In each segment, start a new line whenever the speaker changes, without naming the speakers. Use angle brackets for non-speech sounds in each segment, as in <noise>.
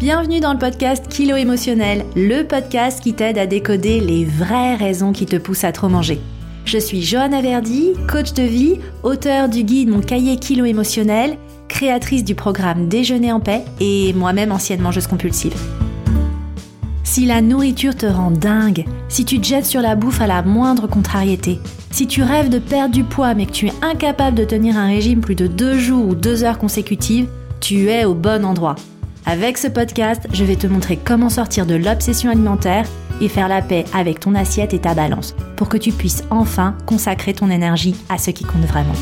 Bienvenue dans le podcast Kilo émotionnel, le podcast qui t'aide à décoder les vraies raisons qui te poussent à trop manger. Je suis Johanna Verdi, coach de vie, auteur du guide Mon cahier Kilo émotionnel, créatrice du programme Déjeuner en paix et moi-même ancienne mangeuse compulsive. Si la nourriture te rend dingue, si tu te jettes sur la bouffe à la moindre contrariété, si tu rêves de perdre du poids mais que tu es incapable de tenir un régime plus de deux jours ou deux heures consécutives, tu es au bon endroit. Avec ce podcast, je vais te montrer comment sortir de l'obsession alimentaire et faire la paix avec ton assiette et ta balance pour que tu puisses enfin consacrer ton énergie à ce qui compte vraiment.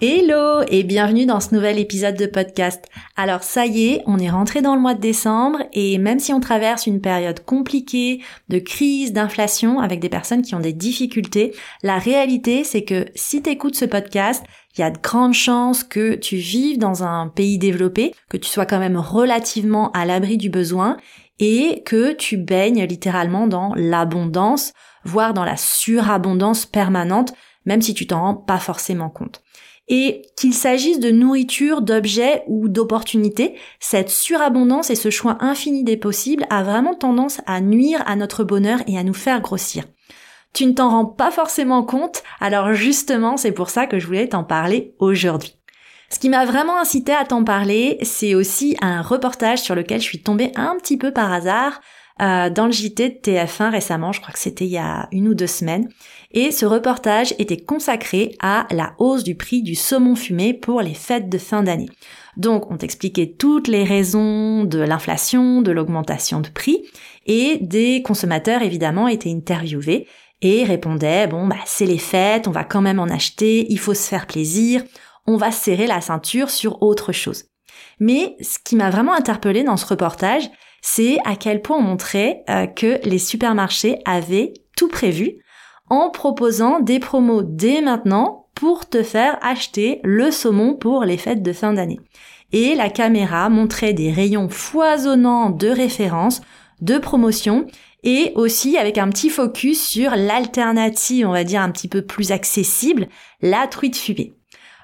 Hello et bienvenue dans ce nouvel épisode de podcast. Alors ça y est, on est rentré dans le mois de décembre et même si on traverse une période compliquée de crise, d'inflation avec des personnes qui ont des difficultés, la réalité c'est que si tu écoutes ce podcast, il y a de grandes chances que tu vives dans un pays développé, que tu sois quand même relativement à l'abri du besoin et que tu baignes littéralement dans l'abondance, voire dans la surabondance permanente, même si tu t'en rends pas forcément compte. Et qu'il s'agisse de nourriture, d'objets ou d'opportunités, cette surabondance et ce choix infini des possibles a vraiment tendance à nuire à notre bonheur et à nous faire grossir. Tu ne t'en rends pas forcément compte, alors justement c'est pour ça que je voulais t'en parler aujourd'hui. Ce qui m'a vraiment incité à t'en parler, c'est aussi un reportage sur lequel je suis tombée un petit peu par hasard euh, dans le JT de TF1 récemment, je crois que c'était il y a une ou deux semaines. Et ce reportage était consacré à la hausse du prix du saumon fumé pour les fêtes de fin d'année. Donc on t'expliquait toutes les raisons de l'inflation, de l'augmentation de prix, et des consommateurs évidemment étaient interviewés et répondaient bon bah c'est les fêtes, on va quand même en acheter, il faut se faire plaisir, on va serrer la ceinture sur autre chose. Mais ce qui m'a vraiment interpellé dans ce reportage, c'est à quel point on montrait euh, que les supermarchés avaient tout prévu en proposant des promos dès maintenant pour te faire acheter le saumon pour les fêtes de fin d'année. Et la caméra montrait des rayons foisonnants de références, de promotions et aussi avec un petit focus sur l'alternative, on va dire un petit peu plus accessible, la truite fumée.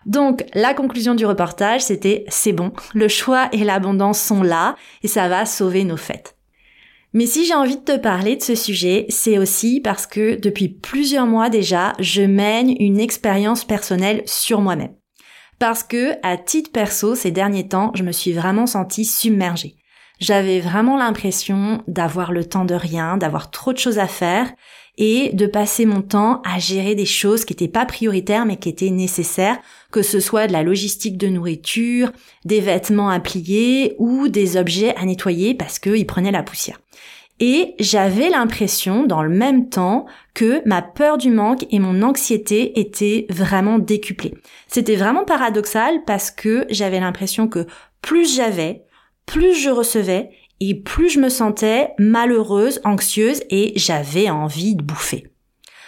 Donc la conclusion du reportage, c'était c'est bon, le choix et l'abondance sont là et ça va sauver nos fêtes. Mais si j'ai envie de te parler de ce sujet, c'est aussi parce que depuis plusieurs mois déjà, je mène une expérience personnelle sur moi-même. Parce que, à titre perso, ces derniers temps, je me suis vraiment sentie submergée. J'avais vraiment l'impression d'avoir le temps de rien, d'avoir trop de choses à faire et de passer mon temps à gérer des choses qui n'étaient pas prioritaires mais qui étaient nécessaires, que ce soit de la logistique de nourriture, des vêtements à plier ou des objets à nettoyer parce qu'ils prenaient la poussière. Et j'avais l'impression, dans le même temps, que ma peur du manque et mon anxiété étaient vraiment décuplées. C'était vraiment paradoxal parce que j'avais l'impression que plus j'avais, plus je recevais et plus je me sentais malheureuse, anxieuse et j'avais envie de bouffer.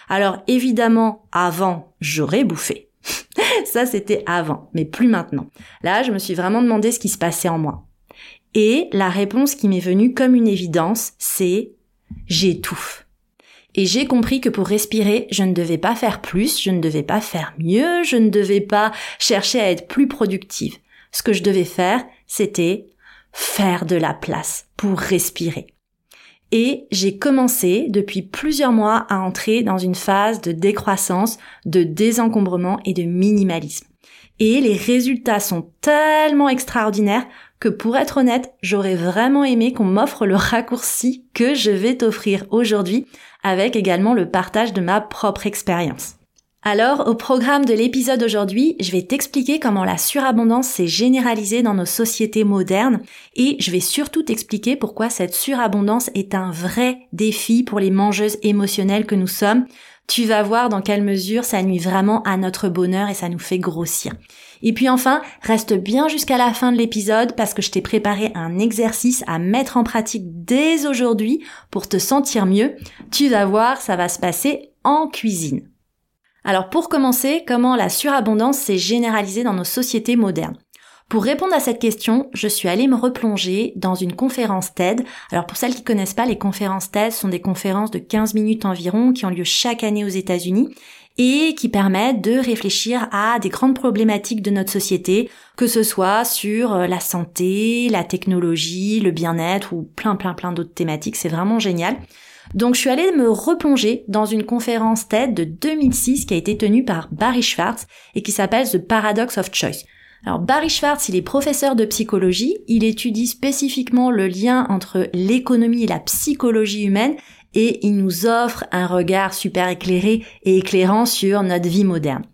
Alors évidemment, avant, j'aurais bouffé. Ça, c'était avant, mais plus maintenant. Là, je me suis vraiment demandé ce qui se passait en moi. Et la réponse qui m'est venue comme une évidence, c'est j'étouffe. Et j'ai compris que pour respirer, je ne devais pas faire plus, je ne devais pas faire mieux, je ne devais pas chercher à être plus productive. Ce que je devais faire, c'était faire de la place pour respirer. Et j'ai commencé depuis plusieurs mois à entrer dans une phase de décroissance, de désencombrement et de minimalisme. Et les résultats sont tellement extraordinaires que pour être honnête, j'aurais vraiment aimé qu'on m'offre le raccourci que je vais t'offrir aujourd'hui avec également le partage de ma propre expérience. Alors, au programme de l'épisode aujourd'hui, je vais t'expliquer comment la surabondance s'est généralisée dans nos sociétés modernes et je vais surtout t'expliquer pourquoi cette surabondance est un vrai défi pour les mangeuses émotionnelles que nous sommes. Tu vas voir dans quelle mesure ça nuit vraiment à notre bonheur et ça nous fait grossir. Et puis enfin, reste bien jusqu'à la fin de l'épisode parce que je t'ai préparé un exercice à mettre en pratique dès aujourd'hui pour te sentir mieux. Tu vas voir, ça va se passer en cuisine. Alors pour commencer, comment la surabondance s'est généralisée dans nos sociétés modernes? Pour répondre à cette question, je suis allée me replonger dans une conférence TED. Alors pour celles qui connaissent pas, les conférences TED sont des conférences de 15 minutes environ qui ont lieu chaque année aux États-Unis et qui permettent de réfléchir à des grandes problématiques de notre société, que ce soit sur euh, la santé, la technologie, le bien-être ou plein plein plein d'autres thématiques. C'est vraiment génial. Donc je suis allée me replonger dans une conférence TED de 2006 qui a été tenue par Barry Schwartz et qui s'appelle The Paradox of Choice. Alors Barry Schwartz, il est professeur de psychologie, il étudie spécifiquement le lien entre l'économie et la psychologie humaine et il nous offre un regard super éclairé et éclairant sur notre vie moderne.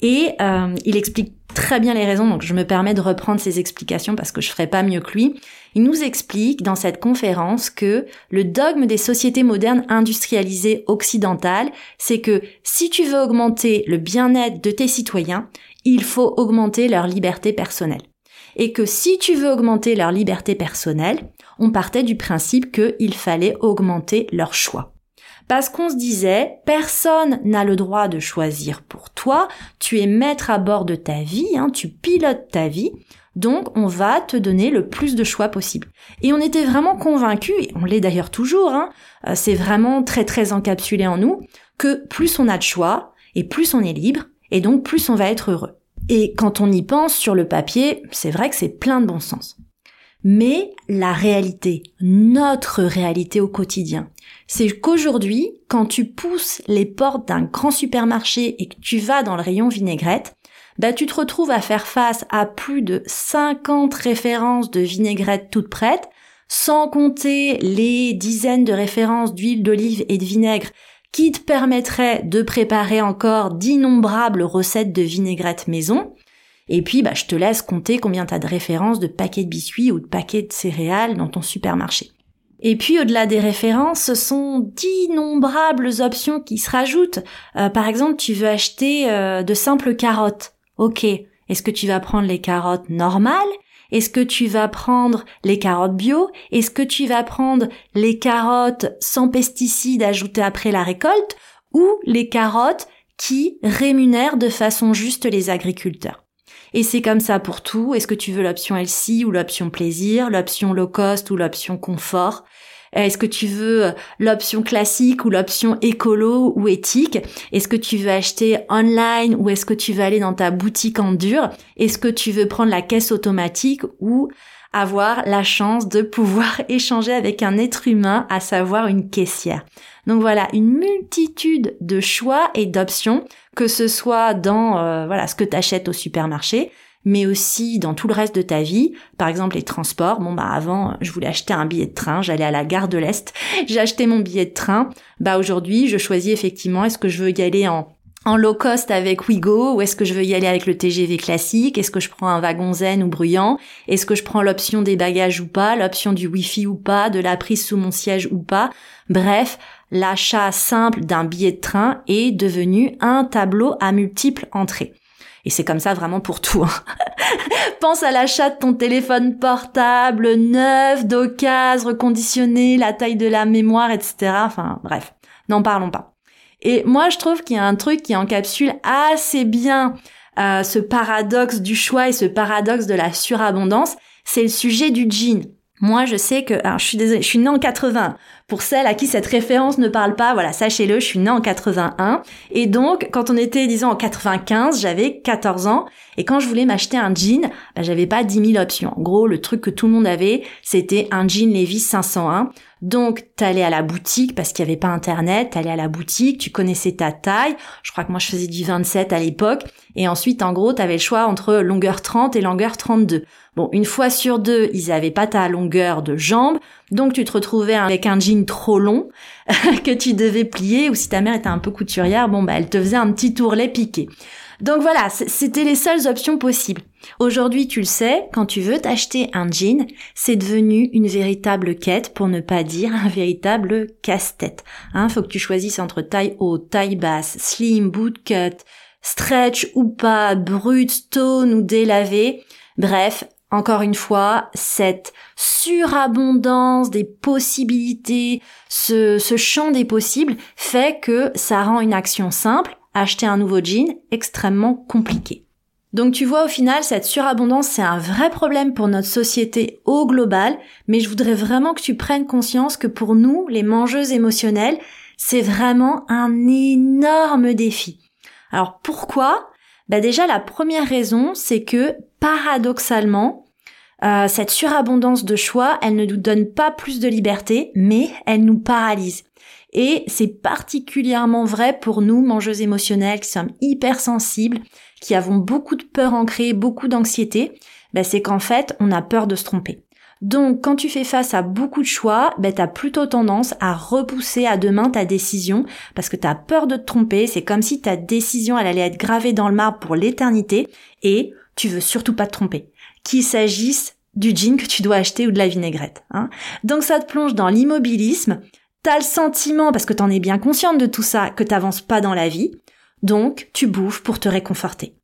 Et euh, il explique très bien les raisons, donc je me permets de reprendre ses explications parce que je ferai pas mieux que lui. Il nous explique dans cette conférence que le dogme des sociétés modernes industrialisées occidentales, c'est que si tu veux augmenter le bien-être de tes citoyens, il faut augmenter leur liberté personnelle. Et que si tu veux augmenter leur liberté personnelle, on partait du principe qu'il fallait augmenter leur choix. Parce qu'on se disait, personne n'a le droit de choisir pour toi, tu es maître à bord de ta vie, hein, tu pilotes ta vie, donc on va te donner le plus de choix possible. Et on était vraiment convaincus, et on l'est d'ailleurs toujours, hein, euh, c'est vraiment très très encapsulé en nous, que plus on a de choix, et plus on est libre, et donc plus on va être heureux. Et quand on y pense sur le papier, c'est vrai que c'est plein de bon sens. Mais la réalité, notre réalité au quotidien, c'est qu'aujourd'hui, quand tu pousses les portes d'un grand supermarché et que tu vas dans le rayon vinaigrette, bah tu te retrouves à faire face à plus de 50 références de vinaigrette toutes prêtes, sans compter les dizaines de références d'huile d'olive et de vinaigre qui te permettraient de préparer encore d'innombrables recettes de vinaigrette maison. Et puis, bah, je te laisse compter combien tu as de références de paquets de biscuits ou de paquets de céréales dans ton supermarché. Et puis au-delà des références, ce sont d'innombrables options qui se rajoutent. Euh, par exemple, tu veux acheter euh, de simples carottes. Ok, est-ce que tu vas prendre les carottes normales? Est-ce que tu vas prendre les carottes bio? Est-ce que tu vas prendre les carottes sans pesticides ajoutés après la récolte? Ou les carottes qui rémunèrent de façon juste les agriculteurs? Et c'est comme ça pour tout. Est-ce que tu veux l'option LC ou l'option plaisir, l'option low cost ou l'option confort? Est-ce que tu veux l'option classique ou l'option écolo ou éthique? Est-ce que tu veux acheter online ou est-ce que tu veux aller dans ta boutique en dur? Est-ce que tu veux prendre la caisse automatique ou avoir la chance de pouvoir <laughs> échanger avec un être humain, à savoir une caissière? Donc voilà, une multitude de choix et d'options, que ce soit dans euh, voilà ce que tu achètes au supermarché, mais aussi dans tout le reste de ta vie. Par exemple, les transports. Bon, bah, avant, je voulais acheter un billet de train. J'allais à la gare de l'Est. <laughs> J'ai acheté mon billet de train. Bah, aujourd'hui, je choisis effectivement, est-ce que je veux y aller en en low cost avec Wigo ou est-ce que je veux y aller avec le TGV classique? Est-ce que je prends un wagon zen ou bruyant? Est-ce que je prends l'option des bagages ou pas? L'option du Wi-Fi ou pas? De la prise sous mon siège ou pas? Bref, l'achat simple d'un billet de train est devenu un tableau à multiples entrées. Et c'est comme ça vraiment pour tout. Hein. <laughs> Pense à l'achat de ton téléphone portable neuf, d'occasion, reconditionné, la taille de la mémoire, etc. Enfin bref, n'en parlons pas. Et moi, je trouve qu'il y a un truc qui encapsule assez bien euh, ce paradoxe du choix et ce paradoxe de la surabondance, c'est le sujet du jean. Moi, je sais que, alors, je suis désolée, je suis née en 80. Pour celles à qui cette référence ne parle pas, voilà, sachez-le, je suis née en 81. Et donc, quand on était, disons, en 95, j'avais 14 ans. Et quand je voulais m'acheter un jean, bah, j'avais pas 10 000 options. En gros, le truc que tout le monde avait, c'était un jean Levi's 501. Donc, t'allais à la boutique parce qu'il n'y avait pas internet, t'allais à la boutique, tu connaissais ta taille. Je crois que moi, je faisais du 27 à l'époque. Et ensuite, en gros, t'avais le choix entre longueur 30 et longueur 32. Bon, une fois sur deux, ils avaient pas ta longueur de jambe. Donc, tu te retrouvais avec un jean trop long <laughs> que tu devais plier ou si ta mère était un peu couturière, bon, bah, elle te faisait un petit tourlet piqué. Donc voilà, c'était les seules options possibles. Aujourd'hui, tu le sais, quand tu veux t'acheter un jean, c'est devenu une véritable quête, pour ne pas dire un véritable casse-tête. Hein, faut que tu choisisses entre taille haute, taille basse, slim, bootcut, stretch ou pas, brut, stone ou délavé. Bref, encore une fois, cette surabondance des possibilités, ce, champ des possibles fait que ça rend une action simple, acheter un nouveau jean, extrêmement compliqué. Donc tu vois au final cette surabondance c'est un vrai problème pour notre société au global, mais je voudrais vraiment que tu prennes conscience que pour nous, les mangeuses émotionnelles, c'est vraiment un énorme défi. Alors pourquoi? Bah déjà la première raison, c'est que paradoxalement, euh, cette surabondance de choix, elle ne nous donne pas plus de liberté, mais elle nous paralyse. Et c'est particulièrement vrai pour nous, mangeuses émotionnelles, qui sommes hypersensibles, qui avons beaucoup de peur ancrée, beaucoup d'anxiété. Ben, c'est qu'en fait, on a peur de se tromper. Donc, quand tu fais face à beaucoup de choix, ben, tu as plutôt tendance à repousser à demain ta décision parce que tu as peur de te tromper. C'est comme si ta décision, elle allait être gravée dans le marbre pour l'éternité et tu veux surtout pas te tromper qu'il s'agisse du jean que tu dois acheter ou de la vinaigrette. Hein. Donc ça te plonge dans l'immobilisme. T'as le sentiment, parce que t'en es bien consciente de tout ça, que t'avances pas dans la vie. Donc tu bouffes pour te réconforter.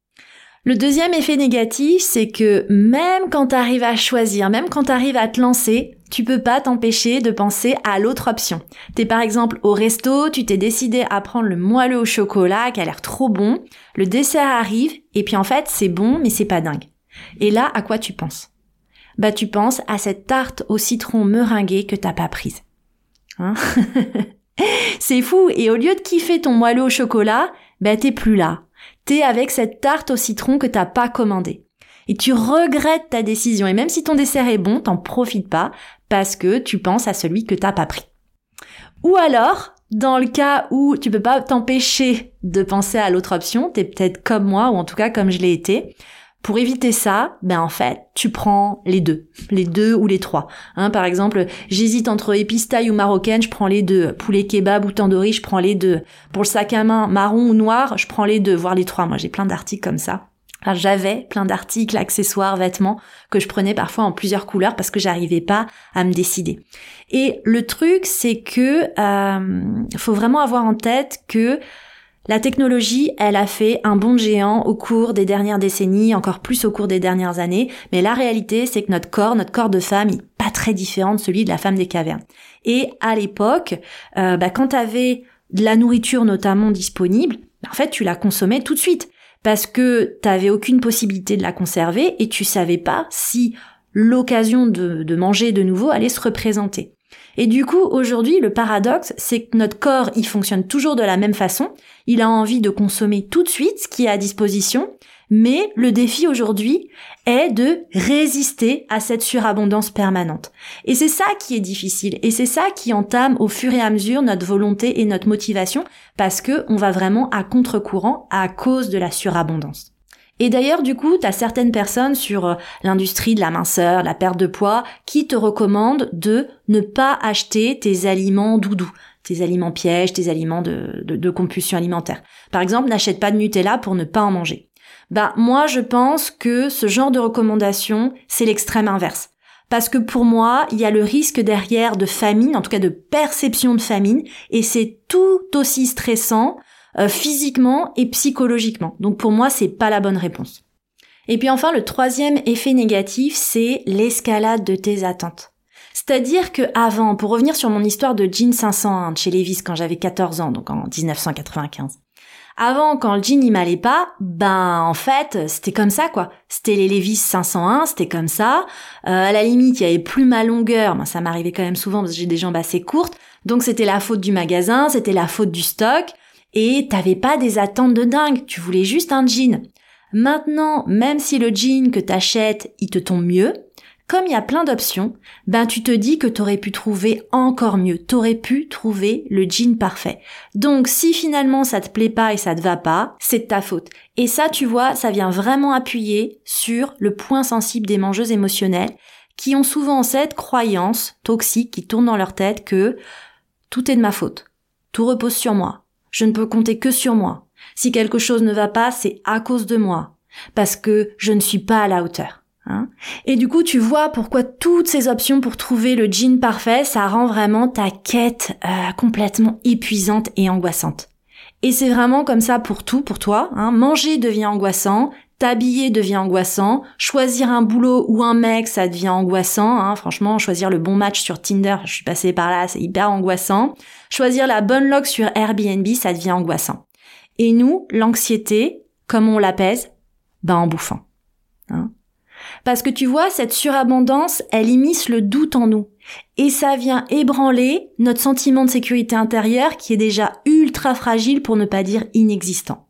Le deuxième effet négatif, c'est que même quand t'arrives à choisir, même quand t'arrives à te lancer, tu peux pas t'empêcher de penser à l'autre option. T'es par exemple au resto, tu t'es décidé à prendre le moelleux au chocolat qui a l'air trop bon, le dessert arrive, et puis en fait c'est bon mais c'est pas dingue. Et là, à quoi tu penses? Bah tu penses à cette tarte au citron meringuée que t'as pas prise. Hein? <laughs> C'est fou, et au lieu de kiffer ton moelleux au chocolat, bah t'es plus là. T'es avec cette tarte au citron que t'as pas commandée. Et tu regrettes ta décision, et même si ton dessert est bon, t'en profites pas, parce que tu penses à celui que t'as pas pris. Ou alors, dans le cas où tu peux pas t'empêcher de penser à l'autre option, t'es peut-être comme moi, ou en tout cas comme je l'ai été, pour éviter ça, ben en fait, tu prends les deux, les deux ou les trois. Hein, par exemple, j'hésite entre épistaille ou marocaine, je prends les deux. Poulet kebab ou tandoori, je prends les deux. Pour le sac à main marron ou noir, je prends les deux, voire les trois. Moi, j'ai plein d'articles comme ça. J'avais plein d'articles, accessoires, vêtements que je prenais parfois en plusieurs couleurs parce que j'arrivais pas à me décider. Et le truc, c'est que euh, faut vraiment avoir en tête que la technologie, elle a fait un bond géant au cours des dernières décennies, encore plus au cours des dernières années, mais la réalité, c'est que notre corps, notre corps de femme, n'est pas très différent de celui de la femme des cavernes. Et à l'époque, euh, bah, quand tu avais de la nourriture notamment disponible, bah, en fait, tu la consommais tout de suite parce que tu n'avais aucune possibilité de la conserver et tu savais pas si l'occasion de manger de nouveau allait se représenter. Et du coup, aujourd'hui, le paradoxe, c'est que notre corps, il fonctionne toujours de la même façon. Il a envie de consommer tout de suite ce qui est à disposition. Mais le défi aujourd'hui est de résister à cette surabondance permanente. Et c'est ça qui est difficile. Et c'est ça qui entame au fur et à mesure notre volonté et notre motivation parce que on va vraiment à contre-courant à cause de la surabondance. Et d'ailleurs, du coup, tu certaines personnes sur euh, l'industrie de la minceur, la perte de poids, qui te recommandent de ne pas acheter tes aliments doudous, tes aliments pièges, tes aliments de, de, compulsion alimentaire. Par exemple, n'achète pas de Nutella pour ne pas en manger. Bah, moi, je pense que ce genre de recommandation, c'est l'extrême inverse. Parce que pour moi, il y a le risque derrière de famine, en tout cas de perception de famine, et c'est tout aussi stressant euh, physiquement et psychologiquement. Donc pour moi, c'est pas la bonne réponse. Et puis enfin, le troisième effet négatif, c'est l'escalade de tes attentes. C'est-à-dire que avant, pour revenir sur mon histoire de jean 501 de chez Levis quand j'avais 14 ans, donc en 1995. Avant, quand le jean il m'allait pas, ben en fait c'était comme ça quoi. C'était les Levis 501, c'était comme ça. Euh, à la limite, il y avait plus ma longueur, ben, ça m'arrivait quand même souvent parce que j'ai des jambes assez courtes. Donc c'était la faute du magasin, c'était la faute du stock et t'avais pas des attentes de dingue, tu voulais juste un jean. Maintenant, même si le jean que t'achètes, il te tombe mieux, comme il y a plein d'options, ben tu te dis que t'aurais pu trouver encore mieux, t'aurais pu trouver le jean parfait. Donc si finalement ça te plaît pas et ça te va pas, c'est de ta faute. Et ça, tu vois, ça vient vraiment appuyer sur le point sensible des mangeuses émotionnelles qui ont souvent cette croyance toxique qui tourne dans leur tête que tout est de ma faute. Tout repose sur moi. Je ne peux compter que sur moi. Si quelque chose ne va pas, c'est à cause de moi. Parce que je ne suis pas à la hauteur. Hein et du coup, tu vois pourquoi toutes ces options pour trouver le jean parfait, ça rend vraiment ta quête euh, complètement épuisante et angoissante. Et c'est vraiment comme ça pour tout, pour toi. Hein. Manger devient angoissant, t'habiller devient angoissant, choisir un boulot ou un mec, ça devient angoissant. Hein. Franchement, choisir le bon match sur Tinder, je suis passée par là, c'est hyper angoissant. Choisir la bonne log sur Airbnb, ça devient angoissant. Et nous, l'anxiété, comme on l'apaise Ben en bouffant. Hein. Parce que tu vois, cette surabondance, elle immisce le doute en nous. Et ça vient ébranler notre sentiment de sécurité intérieure qui est déjà ultra fragile pour ne pas dire inexistant.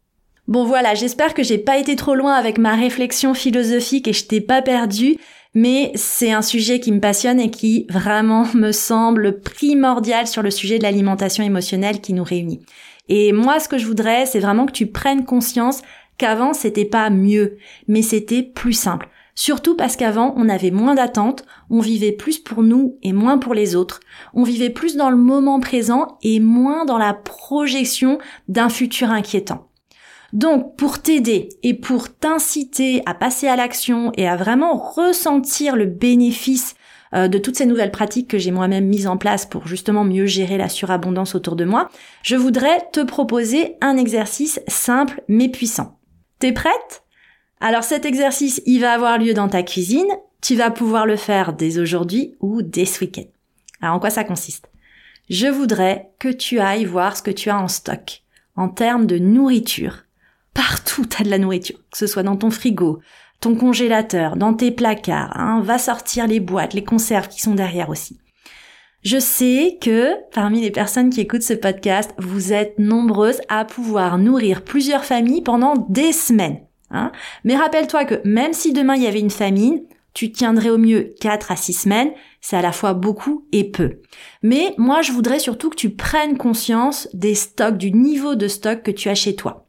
Bon voilà, j'espère que j'ai pas été trop loin avec ma réflexion philosophique et je t'ai pas perdu, mais c'est un sujet qui me passionne et qui vraiment me semble primordial sur le sujet de l'alimentation émotionnelle qui nous réunit. Et moi, ce que je voudrais, c'est vraiment que tu prennes conscience qu'avant, c'était pas mieux, mais c'était plus simple. Surtout parce qu'avant, on avait moins d'attentes, on vivait plus pour nous et moins pour les autres, on vivait plus dans le moment présent et moins dans la projection d'un futur inquiétant. Donc, pour t'aider et pour t'inciter à passer à l'action et à vraiment ressentir le bénéfice euh, de toutes ces nouvelles pratiques que j'ai moi-même mises en place pour justement mieux gérer la surabondance autour de moi, je voudrais te proposer un exercice simple mais puissant. T'es prête? Alors cet exercice, il va avoir lieu dans ta cuisine, tu vas pouvoir le faire dès aujourd'hui ou dès ce week-end. Alors en quoi ça consiste? Je voudrais que tu ailles voir ce que tu as en stock en termes de nourriture Partout, t'as de la nourriture, que ce soit dans ton frigo, ton congélateur, dans tes placards. Hein, va sortir les boîtes, les conserves qui sont derrière aussi. Je sais que parmi les personnes qui écoutent ce podcast, vous êtes nombreuses à pouvoir nourrir plusieurs familles pendant des semaines. Hein. Mais rappelle-toi que même si demain il y avait une famine, tu tiendrais au mieux 4 à 6 semaines, c'est à la fois beaucoup et peu. Mais moi je voudrais surtout que tu prennes conscience des stocks, du niveau de stock que tu as chez toi.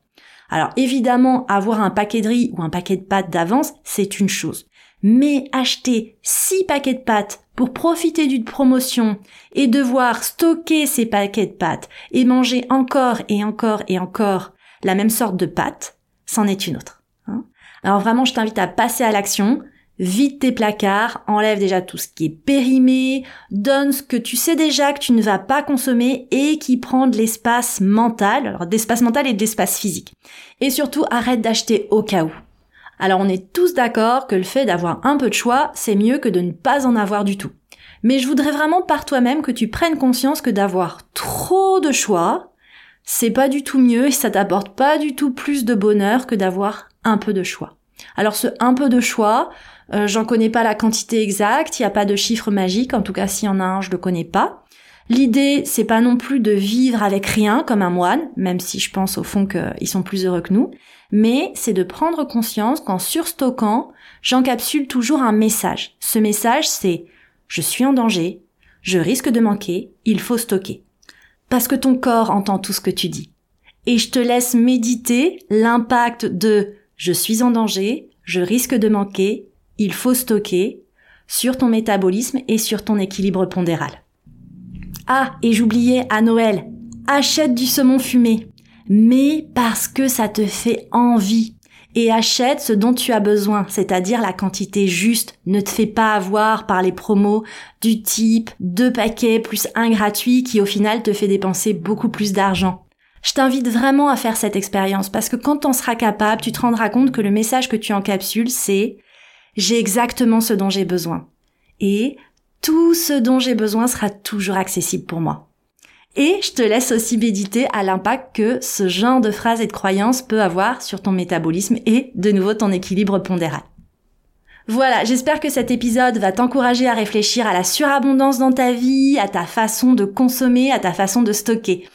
Alors évidemment, avoir un paquet de riz ou un paquet de pâtes d'avance, c'est une chose. Mais acheter 6 paquets de pâtes pour profiter d'une promotion et devoir stocker ces paquets de pâtes et manger encore et encore et encore la même sorte de pâtes, c'en est une autre. Hein. Alors vraiment, je t'invite à passer à l'action, Vide tes placards, enlève déjà tout ce qui est périmé, donne ce que tu sais déjà que tu ne vas pas consommer et qui prend de l'espace mental, alors d'espace mental et d'espace physique. Et surtout, arrête d'acheter au cas où. Alors on est tous d'accord que le fait d'avoir un peu de choix, c'est mieux que de ne pas en avoir du tout. Mais je voudrais vraiment par toi-même que tu prennes conscience que d'avoir trop de choix, c'est pas du tout mieux et ça t'apporte pas du tout plus de bonheur que d'avoir un peu de choix. Alors ce un peu de choix, euh, j'en connais pas la quantité exacte, il n'y a pas de chiffre magique, en tout cas s'il y en a un, je le connais pas. L'idée, c'est pas non plus de vivre avec rien comme un moine, même si je pense au fond qu'ils sont plus heureux que nous, mais c'est de prendre conscience qu'en surstockant, j'encapsule toujours un message. Ce message, c'est je suis en danger, je risque de manquer, il faut stocker. Parce que ton corps entend tout ce que tu dis. Et je te laisse méditer l'impact de je suis en danger, je risque de manquer, il faut stocker sur ton métabolisme et sur ton équilibre pondéral. Ah, et j'oubliais à Noël, achète du saumon fumé, mais parce que ça te fait envie. Et achète ce dont tu as besoin, c'est-à-dire la quantité juste. Ne te fais pas avoir par les promos du type deux paquets plus un gratuit qui au final te fait dépenser beaucoup plus d'argent. Je t'invite vraiment à faire cette expérience parce que quand on sera capable, tu te rendras compte que le message que tu encapsules, c'est j'ai exactement ce dont j'ai besoin. Et tout ce dont j'ai besoin sera toujours accessible pour moi. Et je te laisse aussi méditer à l'impact que ce genre de phrase et de croyance peut avoir sur ton métabolisme et de nouveau ton équilibre pondéral. Voilà, j'espère que cet épisode va t'encourager à réfléchir à la surabondance dans ta vie, à ta façon de consommer, à ta façon de stocker.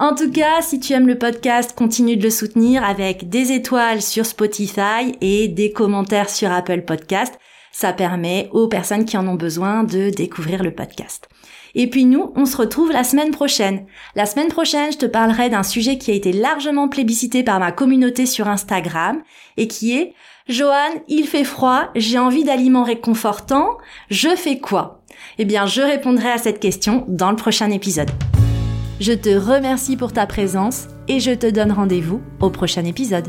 En tout cas, si tu aimes le podcast, continue de le soutenir avec des étoiles sur Spotify et des commentaires sur Apple Podcast. Ça permet aux personnes qui en ont besoin de découvrir le podcast. Et puis nous, on se retrouve la semaine prochaine. La semaine prochaine, je te parlerai d'un sujet qui a été largement plébiscité par ma communauté sur Instagram et qui est Johan, il fait froid, j'ai envie d'aliments réconfortants, je fais quoi? Eh bien, je répondrai à cette question dans le prochain épisode. Je te remercie pour ta présence et je te donne rendez-vous au prochain épisode.